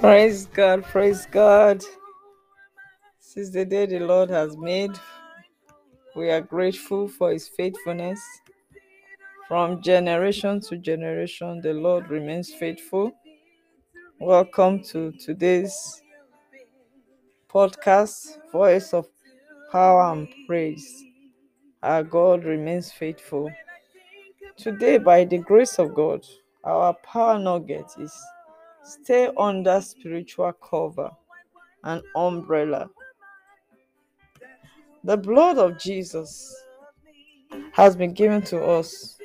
Praise God, praise God. Since the day the Lord has made, we are grateful for his faithfulness. From generation to generation, the Lord remains faithful. Welcome to today's podcast, Voice of Power and Praise. Our God remains faithful. Today, by the grace of God, our power nugget is stay under spiritual cover and umbrella. The blood of Jesus has been given to us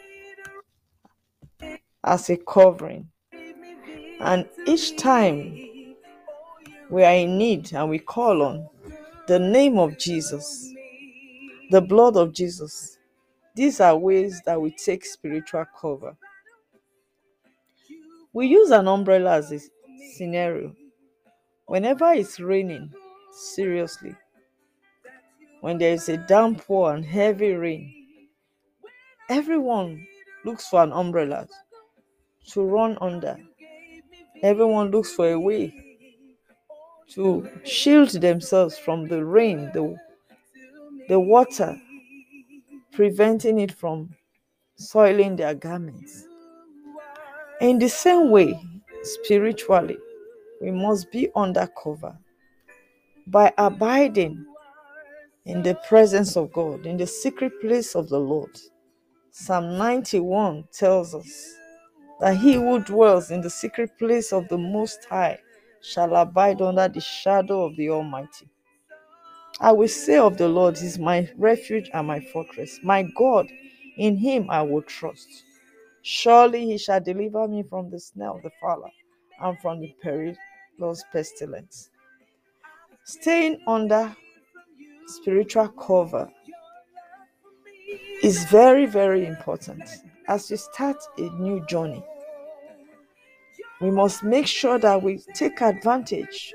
as a covering. And each time we are in need and we call on the name of Jesus, the blood of Jesus, these are ways that we take spiritual cover. We use an umbrella as a scenario. Whenever it's raining, seriously, when there is a downpour and heavy rain, everyone looks for an umbrella to run under. Everyone looks for a way to shield themselves from the rain, the, the water, preventing it from soiling their garments. In the same way, spiritually, we must be under cover by abiding in the presence of God, in the secret place of the Lord. Psalm 91 tells us that he who dwells in the secret place of the Most High shall abide under the shadow of the Almighty. I will say of the Lord, He is my refuge and my fortress, my God, in Him I will trust. Surely He shall deliver me from the snare of the fowler and from the perilous pestilence. Staying under spiritual cover is very, very important as you start a new journey. We must make sure that we take advantage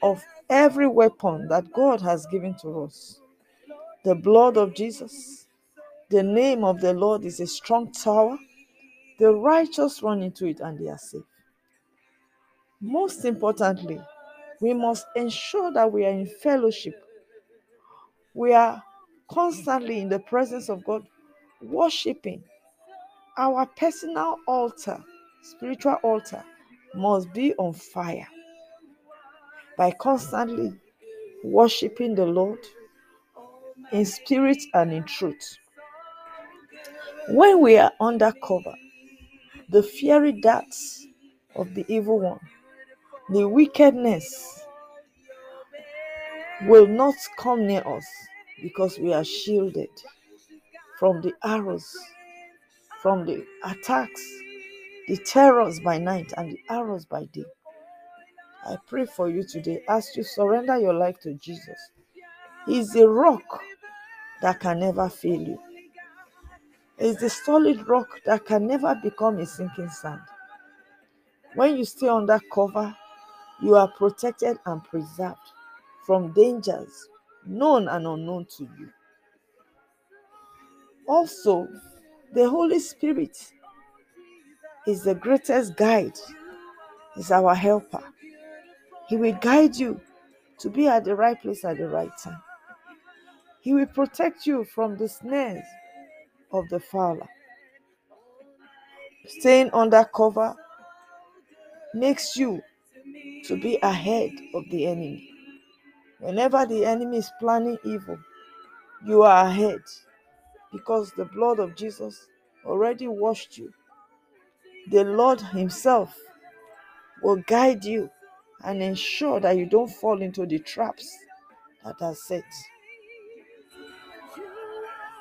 of every weapon that God has given to us. The blood of Jesus, the name of the Lord is a strong tower. The righteous run into it and they are safe. Most importantly, we must ensure that we are in fellowship. We are constantly in the presence of God, worshiping. Our personal altar, spiritual altar, must be on fire by constantly worshiping the Lord in spirit and in truth. When we are under cover, the fiery darts of the evil one, the wickedness will not come near us because we are shielded from the arrows, from the attacks, the terrors by night and the arrows by day. I pray for you today as you surrender your life to Jesus. He is a rock that can never fail you. Is the solid rock that can never become a sinking sand. When you stay under cover, you are protected and preserved from dangers known and unknown to you. Also, the Holy Spirit is the greatest guide, is our helper. He will guide you to be at the right place at the right time. He will protect you from the snares of the fowler. Staying under cover makes you to be ahead of the enemy. Whenever the enemy is planning evil, you are ahead because the blood of Jesus already washed you. The Lord Himself will guide you and ensure that you don't fall into the traps that are set.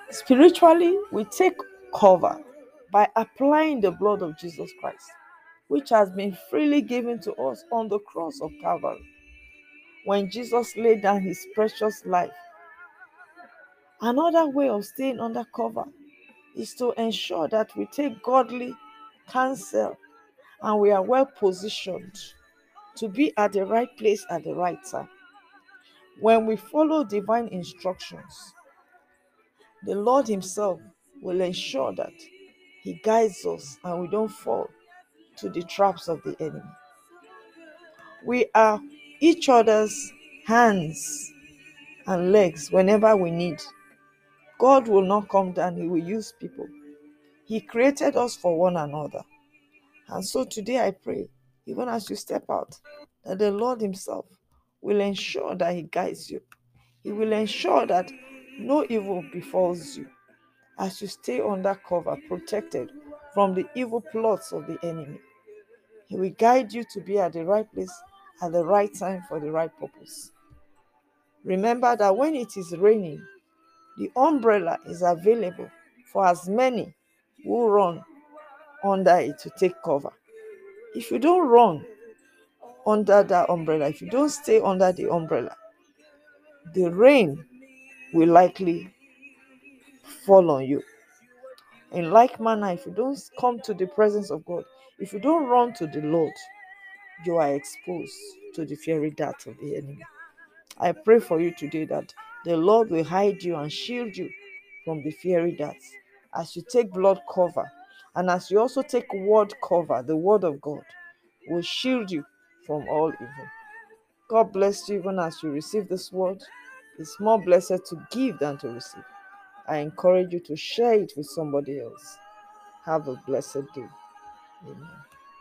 Spiritually, we take cover by applying the blood of Jesus Christ, which has been freely given to us on the cross of Calvary when Jesus laid down his precious life. Another way of staying under cover is to ensure that we take godly counsel and we are well positioned to be at the right place at the right time. When we follow divine instructions, the Lord Himself will ensure that He guides us and we don't fall to the traps of the enemy. We are each other's hands and legs whenever we need. God will not come down, He will use people. He created us for one another. And so today I pray, even as you step out, that the Lord Himself will ensure that He guides you. He will ensure that no evil befalls you as you stay under cover, protected from the evil plots of the enemy. He will guide you to be at the right place at the right time for the right purpose. Remember that when it is raining, the umbrella is available for as many who run under it to take cover. If you don't run under that umbrella, if you don't stay under the umbrella, the rain will likely fall on you. In like manner, if you don't come to the presence of God, if you don't run to the Lord, you are exposed to the fiery dart of the enemy. I pray for you today that the Lord will hide you and shield you from the fiery darts as you take blood cover and as you also take word cover, the word of God will shield you from all evil. God bless you even as you receive this word. It's more blessed to give than to receive. I encourage you to share it with somebody else. Have a blessed day. Amen.